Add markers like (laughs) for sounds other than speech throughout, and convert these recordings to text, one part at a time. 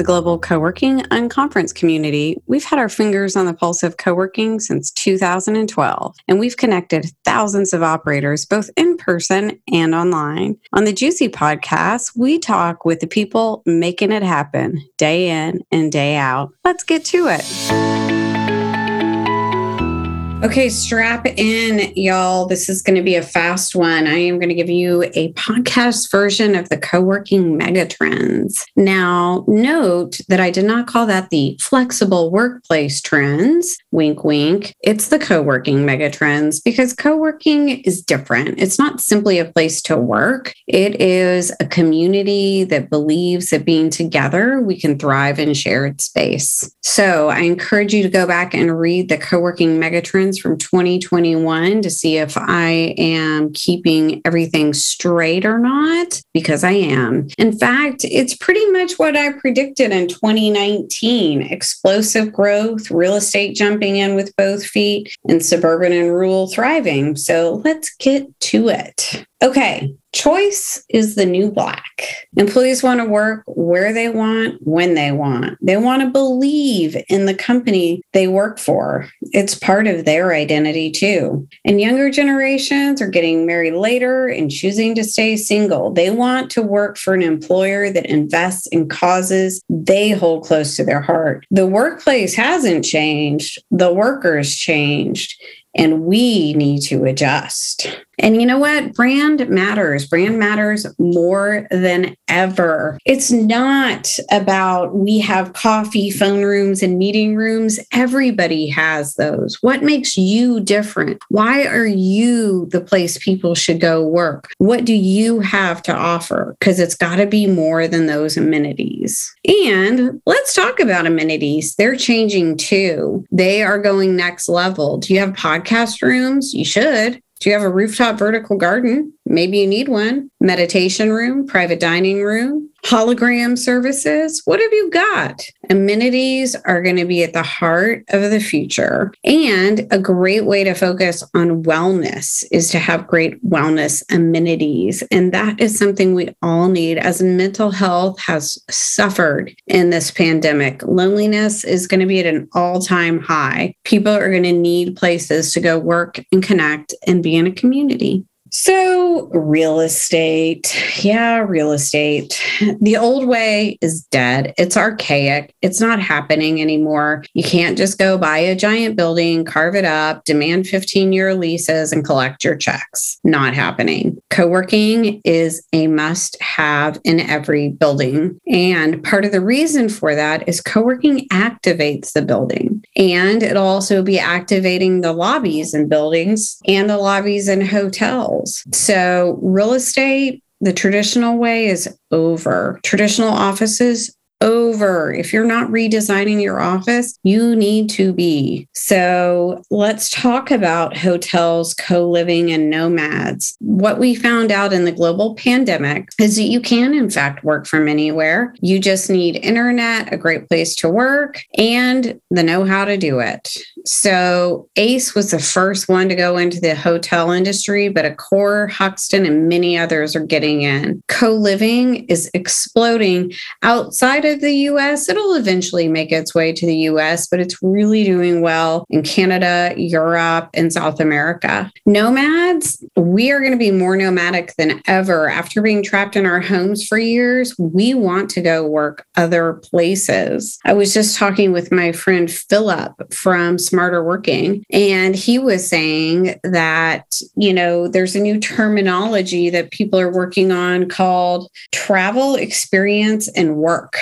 a global co working and conference community. We've had our fingers on the pulse of co working since 2012, and we've connected thousands of operators both in person and online. On the GCUC podcast, we talk with the people making it happen day in and day out. Let's get to it. Okay, strap in, y'all. This is going to be a fast one. I am going to give you a podcast version of the co working megatrends. Now, note that I did not call that the flexible workplace trends. Wink, wink. It's the co working megatrends because co working is different. It's not simply a place to work, it is a community that believes that being together, we can thrive in shared space. So I encourage you to go back and read the co working megatrends from 2021 to see if I am keeping everything straight or not, because I am. In fact, it's pretty much what I predicted in 2019 explosive growth, real estate jumping in with both feet, and suburban and rural thriving. So let's get to it. Okay, choice is the new black. Employees want to work where they want, when they want. They want to believe in the company they work for. It's part of their identity too. And younger generations are getting married later and choosing to stay single. They want to work for an employer that invests in causes they hold close to their heart. The workplace hasn't changed, the workers changed and we need to adjust. And you know what? Brand matters. Brand matters more than ever. It's not about we have coffee, phone rooms, and meeting rooms. Everybody has those. What makes you different? Why are you the place people should go work? What do you have to offer? Because it's got to be more than those amenities. And let's talk about amenities. They're changing too. They are going next level. Do you have podcast rooms? You should. Do you have a rooftop vertical garden? Maybe you need one. Meditation room, private dining room, hologram services. What have you got? Amenities are going to be at the heart of the future. And a great way to focus on wellness is to have great wellness amenities. And that is something we all need as mental health has suffered in this pandemic. Loneliness is going to be at an all time high. People are going to need places to go work and connect and be in a community. So, real estate. Yeah, real estate. The old way is dead. It's archaic. It's not happening anymore. You can't just go buy a giant building, carve it up, demand 15 year leases, and collect your checks. Not happening. Co working is a must have in every building. And part of the reason for that is co working activates the building. And it'll also be activating the lobbies in buildings and the lobbies in hotels so, real estate, the traditional way is over. Traditional offices over. If you're not redesigning your office, you need to be. So let's talk about hotels, co living, and nomads. What we found out in the global pandemic is that you can, in fact, work from anywhere. You just need internet, a great place to work, and the know how to do it. So Ace was the first one to go into the hotel industry, but Accor, Hoxton, and many others are getting in. Co living is exploding outside of the US. It'll eventually make its way to the US, but it's really doing well in Canada, Europe, and South America. Nomads, we are going to be more nomadic than ever. After being trapped in our homes for years, we want to go work other places. I was just talking with my friend Philip from Smarter Working, and he was saying that, you know, there's a new terminology that people are working on called travel experience and work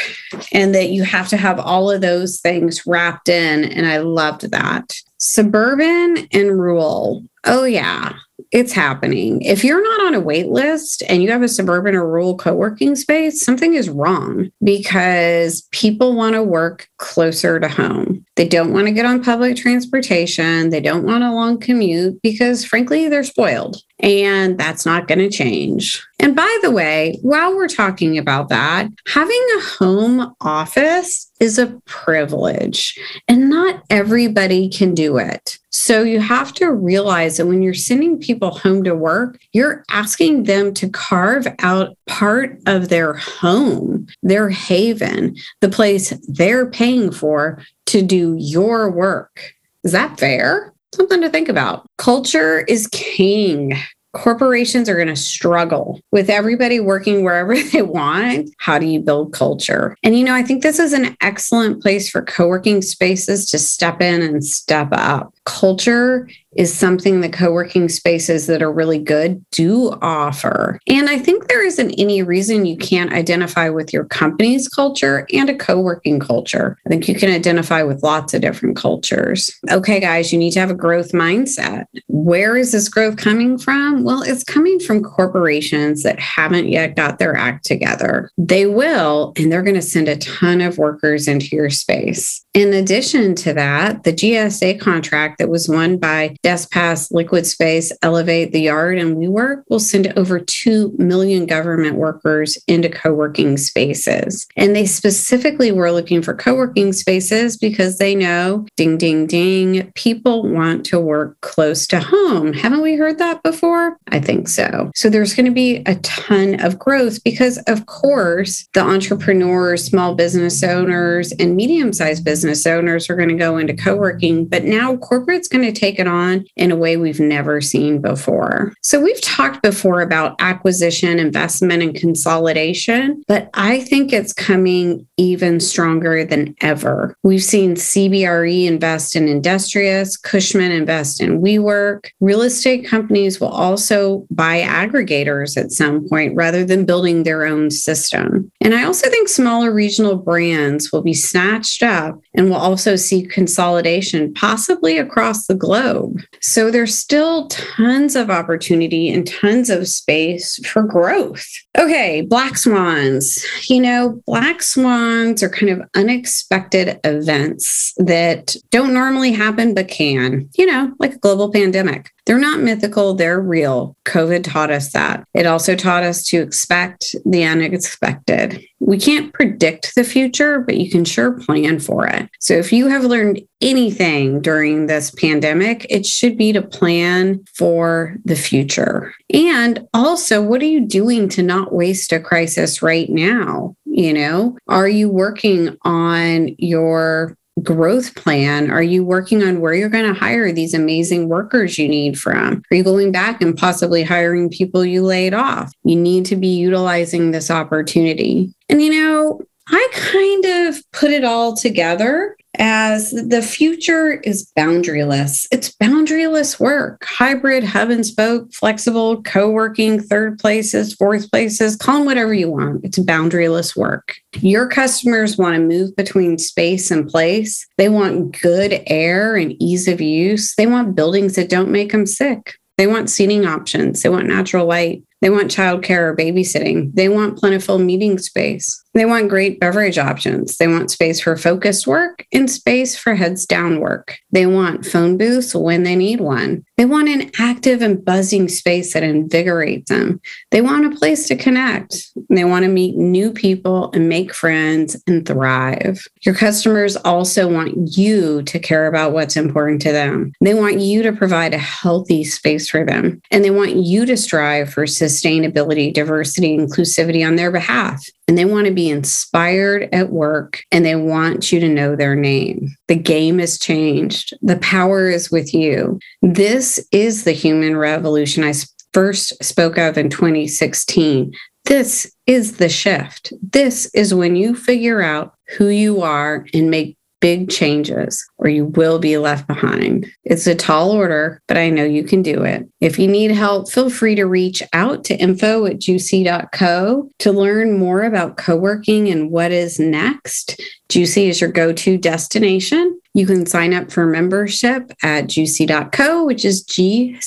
and that you have to have all of those things wrapped in. And I loved that. Suburban and rural. Oh, yeah it's happening. If you're not on a wait list and you have a suburban or rural co working space, something is wrong because people want to work closer to home. They don't want to get on public transportation. They don't want a long commute because, frankly, they're spoiled. And that's not going to change. And by the way, while we're talking about that, having a home office is a privilege and not everybody can do it. So you have to realize that when you're sending people home to work, you're asking them to carve out part of their home, their haven, the place they're paying for to do your work. Is that fair? Something to think about. Culture is king corporations are going to struggle with everybody working wherever (laughs) they want. How do you build culture? And, you know, I think this is an excellent place for co working spaces to step in and step up. Culture is something the co working spaces that are really good do offer. And I think there isn't any reason you can't identify with your company's culture and a co working culture. I think you can identify with lots of different cultures. Okay, guys, you need to have a growth mindset. Where is this growth coming from? Well, it's coming from corporations that haven't yet got their act together. They will, and they're going to send a ton of workers into your space. In addition to that, the GSA contract that was won by DeskPass, Liquid Space, Elevate, The Yard, and WeWork will send over 2 million government workers into co working spaces. And they specifically were looking for co working spaces because they know, ding, ding, ding, people want to work close to home. Haven't we heard that before? I think so. So there's going to be a ton of growth because, of course, the entrepreneurs, small business owners, and medium sized business business owners are going to go into co working, but now corporate's going to take it on in a way we've never seen before. So we've talked before about acquisition, investment, and consolidation, but I think it's coming even stronger than ever. We've seen CBRE invest in Industrious, Cushman invest in WeWork. Real estate companies will also buy aggregators at some point rather than building their own system. And I also think smaller regional brands will be snatched up and we'll also see consolidation possibly across the globe. So there's still tons of opportunity and tons of space for growth. Okay, black swans. You know, black swans are kind of unexpected events that don't normally happen but can, you know, like a global pandemic. They're not mythical, they're real. COVID taught us that. It also taught us to expect the unexpected. We can't predict the future, but you can sure plan for it. So if you have learned anything during this pandemic, it should be to plan for the future. And also, what are you doing to not waste a crisis right now? You know, are you working on your growth plan? Are you working on where you're going to hire these amazing workers you need from? Are you going back and possibly hiring people you laid off? You need to be utilizing this opportunity. And you know, I kind of put it all together as the future is boundaryless. It's boundaryless work, hybrid, hub and spoke, flexible, co working, third places, fourth places, call them whatever you want. It's boundaryless work. Your customers want to move between space and place. They want good air and ease of use. They want buildings that don't make them sick. They want seating options. They want natural light. They want childcare or babysitting. They want plentiful meeting space. They want great beverage options. They want space for focused work and space for heads down work. They want phone booths when they need one. They want an active and buzzing space that invigorates them. They want a place to connect. They want to meet new people and make friends and thrive. Your customers also want you to care about what's important to them. They want you to provide a healthy space for them. And they want you to strive for sustainability, diversity, inclusivity on their behalf and they want to be inspired at work and they want you to know their name. The game has changed. The power is with you. This is the human revolution I first spoke of in 2016. This is the shift. This is when you figure out who you are and make big changes or you will be left behind. It's a tall order, but I know you can do it. If you need help, feel free to reach out to info at juicy.co to learn more about co working and what is next. GCUC is your go to destination. You can sign up for membership at juicy.co, which is gcuc.co.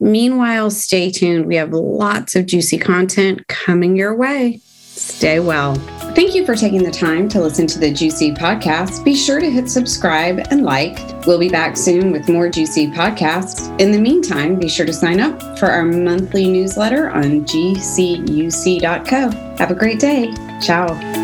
Meanwhile, stay tuned. We have lots of juicy content coming your way. Stay well. Thank you for taking the time to listen to the GCUC Podcast. Be sure to hit subscribe and like. We'll be back soon with more GCUC podcasts. In the meantime, be sure to sign up for our monthly newsletter on gcuc.co. Have a great day. Ciao.